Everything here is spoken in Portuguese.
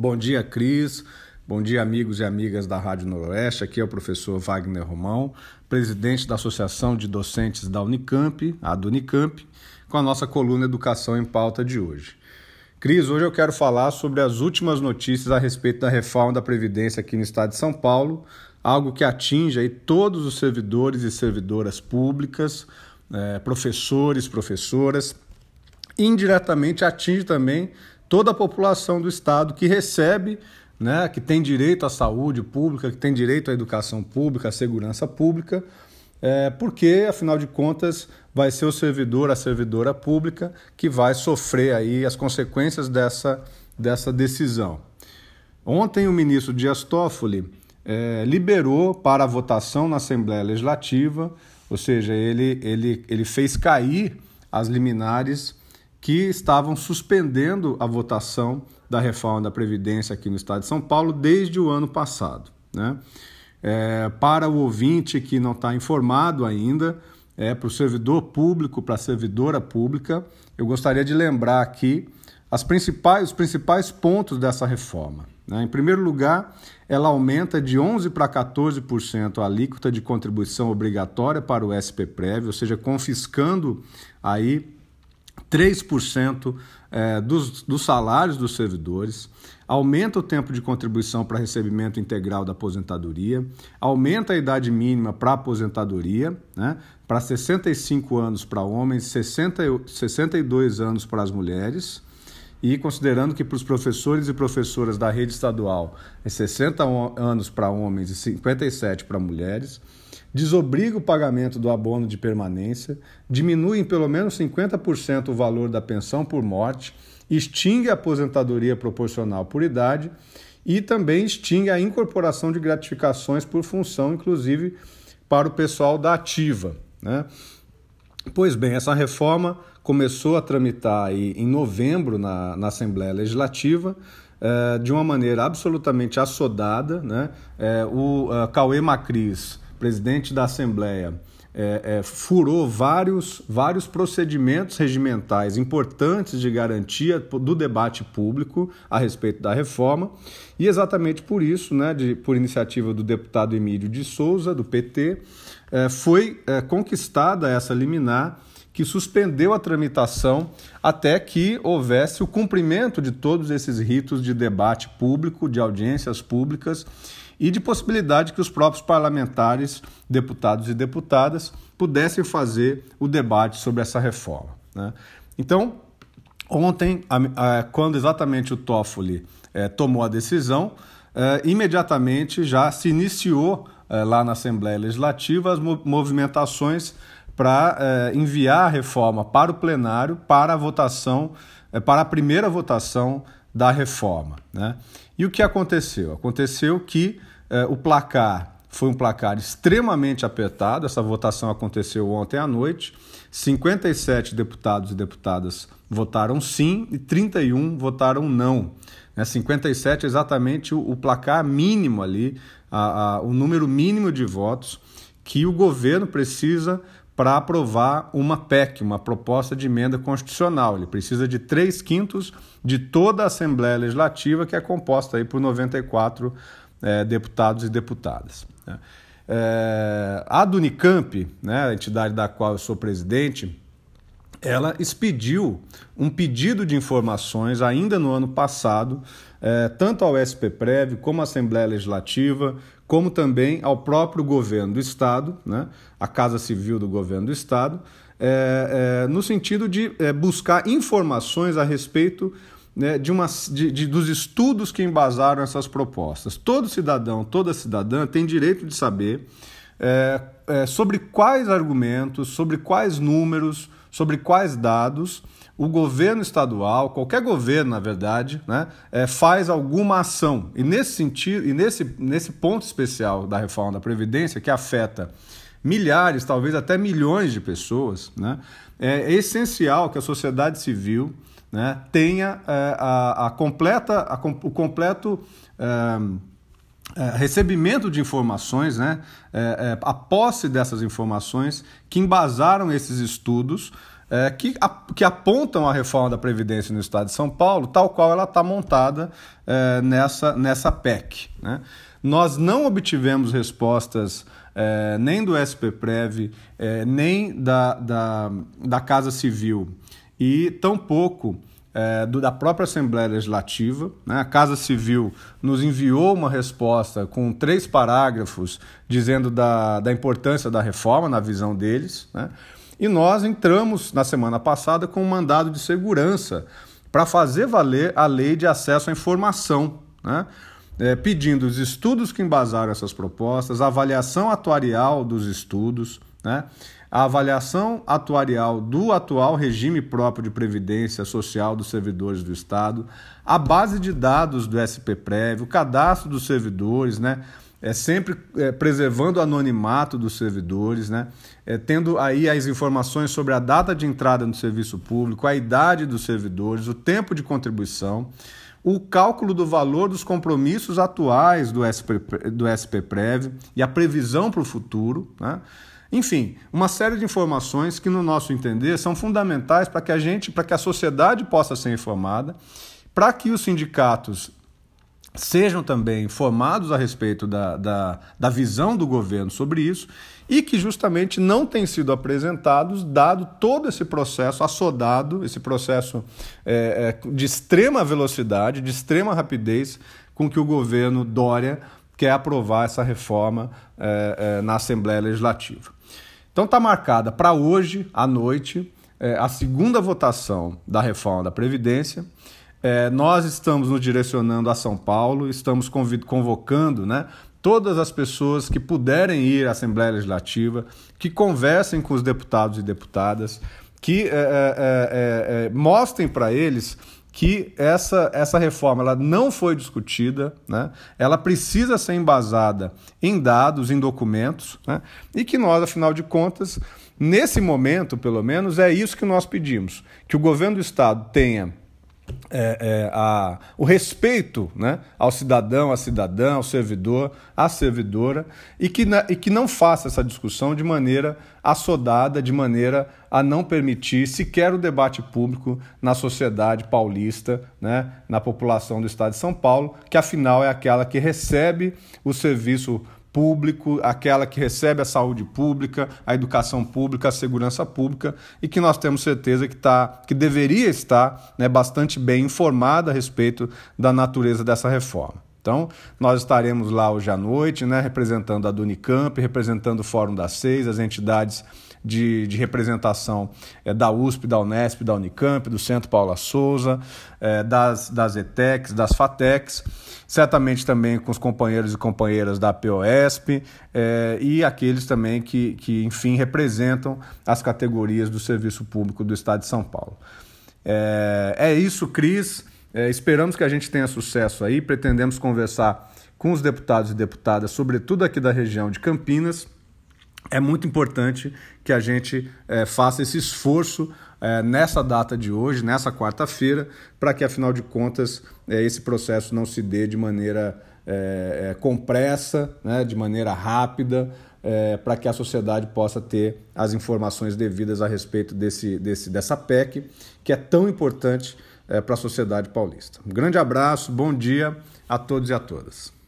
Bom dia, Cris. Bom dia, amigos e amigas da Rádio Noroeste. Aqui é o professor Wagner Romão, presidente da Associação de Docentes da Unicamp, a do Unicamp, com a nossa coluna Educação em Pauta de hoje. Cris, hoje eu quero falar sobre as últimas notícias a respeito da reforma da Previdência aqui no estado de São Paulo, algo que atinge aí todos os servidores e servidoras públicas, é, professores, professoras, indiretamente atinge também toda a população do estado que recebe, né, que tem direito à saúde pública, que tem direito à educação pública, à segurança pública, é, porque, afinal de contas, vai ser o servidor, a servidora pública, que vai sofrer aí as consequências dessa, dessa decisão. Ontem, o ministro Dias Toffoli é, liberou para votação na Assembleia Legislativa, ou seja, ele, ele, ele fez cair as liminares que estavam suspendendo a votação da reforma da Previdência aqui no estado de São Paulo desde o ano passado. Né? É, para o ouvinte que não está informado ainda, é, para o servidor público, para a servidora pública, eu gostaria de lembrar aqui as principais, os principais pontos dessa reforma. Né? Em primeiro lugar, ela aumenta de 11% para 14% a alíquota de contribuição obrigatória para o SPPREV, ou seja, confiscando aí 3% é, dos, dos salários dos servidores, aumenta o tempo de contribuição para recebimento integral da aposentadoria, aumenta a idade mínima para aposentadoria, né, para 65 anos para homens, 60, 62 anos para as mulheres, e considerando que para os professores e professoras da rede estadual é 60 anos para homens e 57 para mulheres, desobriga o pagamento do abono de permanência, diminui em pelo menos 50% o valor da pensão por morte, extingue a aposentadoria proporcional por idade e também extingue a incorporação de gratificações por função, inclusive para o pessoal da ativa. Né? Pois bem, essa reforma começou a tramitar em novembro na, na Assembleia Legislativa. Eh, de uma maneira absolutamente assodada. Né? Eh, o uh, Cauê Macris presidente da Assembleia, é, é, furou vários, vários procedimentos regimentais importantes de garantia do debate público a respeito da reforma, e exatamente por isso, né, de, por iniciativa do deputado Emílio de Souza, do PT, é, foi é, conquistada essa liminar que suspendeu a tramitação até que houvesse o cumprimento de todos esses ritos de debate público, de audiências públicas e de possibilidade que os próprios parlamentares, deputados e deputadas, pudessem fazer o debate sobre essa reforma. Né? Então, ontem, quando exatamente o Toffoli eh, tomou a decisão, eh, imediatamente já se iniciou eh, lá na Assembleia Legislativa as movimentações para enviar a reforma para o plenário para a votação, para a primeira votação da reforma. Né? E o que aconteceu? Aconteceu que é, o placar foi um placar extremamente apertado. Essa votação aconteceu ontem à noite. 57 deputados e deputadas votaram sim e 31 votaram não. Né? 57 é exatamente o, o placar mínimo ali, a, a, o número mínimo de votos que o governo precisa para aprovar uma PEC, uma proposta de emenda constitucional. Ele precisa de três quintos de toda a Assembleia Legislativa, que é composta aí por 94 é, deputados e deputadas. É, a do né, a entidade da qual eu sou presidente, ela expediu um pedido de informações ainda no ano passado, é, tanto ao SPPREV, como à Assembleia Legislativa, como também ao próprio governo do Estado, né, a Casa Civil do governo do Estado, é, é, no sentido de buscar informações a respeito né, de uma, de, de, dos estudos que embasaram essas propostas. Todo cidadão, toda cidadã tem direito de saber é, é, sobre quais argumentos, sobre quais números, sobre quais dados o governo estadual, qualquer governo, na verdade, né, é, faz alguma ação. E nesse sentido, e nesse, nesse ponto especial da reforma da Previdência, que afeta milhares, talvez até milhões de pessoas, né, é essencial que a sociedade civil né, tenha é, a, a, completa, a, o completo é, é, recebimento de informações, né, é, é, a posse dessas informações que embasaram esses estudos é, que, a, que apontam a reforma da Previdência no Estado de São Paulo, tal qual ela está montada é, nessa, nessa PEC. Né? Nós não obtivemos respostas nem do SPPREV, nem da, da, da Casa Civil e tampouco é, do, da própria Assembleia Legislativa. Né? A Casa Civil nos enviou uma resposta com três parágrafos dizendo da, da importância da reforma na visão deles. Né? E nós entramos na semana passada com um mandado de segurança para fazer valer a lei de acesso à informação, né? é, pedindo os estudos que embasaram essas propostas, a avaliação atuarial dos estudos, né? A avaliação atuarial do atual regime próprio de previdência social dos servidores do Estado, a base de dados do SPPREV, o cadastro dos servidores, né? é, sempre é, preservando o anonimato dos servidores, né? É, tendo aí as informações sobre a data de entrada no serviço público, a idade dos servidores, o tempo de contribuição, o cálculo do valor dos compromissos atuais do, SP, do SPPREV e a previsão para o futuro. Né? Enfim, uma série de informações que, no nosso entender, são fundamentais para que a gente, para que a sociedade possa ser informada, para que os sindicatos sejam também informados a respeito da, da, da, visão do governo sobre isso e que justamente não têm sido apresentados, dado todo esse processo assodado, esse processo é, é, de extrema velocidade, de extrema rapidez com que o governo Dória quer aprovar essa reforma é, é na Assembleia Legislativa. Então está marcada para hoje, à noite, é, a segunda votação da reforma da Previdência. Nós estamos nos direcionando a São Paulo, estamos convocando né, todas as pessoas que puderem ir à Assembleia Legislativa, que conversem com os deputados e deputadas, que mostrem para eles que essa, essa reforma ela não foi discutida, né? ela precisa ser embasada em dados, em documentos, né? e que nós, afinal de contas, nesse momento, pelo menos, é isso que nós pedimos: que o governo do Estado tenha é, é, a, o respeito né, ao cidadão, à cidadã, ao servidor, à servidora, e que, e que não faça essa discussão de maneira assodada, de maneira a não permitir sequer o debate público na sociedade paulista, né, na população do Estado de São Paulo, que afinal é aquela que recebe o serviço público, aquela que recebe a saúde pública, a educação pública, a segurança pública e que nós temos certeza que, tá, que deveria estar né, bastante bem informada a respeito da natureza dessa reforma. Então, nós estaremos lá hoje à noite, né, representando a Dunicamp, representando o Fórum das Seis, as entidades de, de representação é, da USP, da Unesp, da Unicamp, do Centro Paula Souza, é, das, das ETECs, das FATECs, certamente também com os companheiros e companheiras da POSP é, e aqueles também que, que, enfim, representam as categorias do serviço público do Estado de São Paulo. É, é isso, Cris. É, esperamos que a gente tenha sucesso aí. Pretendemos conversar com os deputados e deputadas, sobretudo aqui da região de Campinas. É muito importante que a gente é, faça esse esforço é, nessa data de hoje, nessa quarta-feira, para que, afinal de contas, é, esse processo não se dê de maneira compressa, né, de maneira rápida, para que a sociedade possa ter as informações devidas a respeito desse, desse, dessa PEC, que é tão importante para a sociedade paulista. Um grande abraço, bom dia a todos e a todas.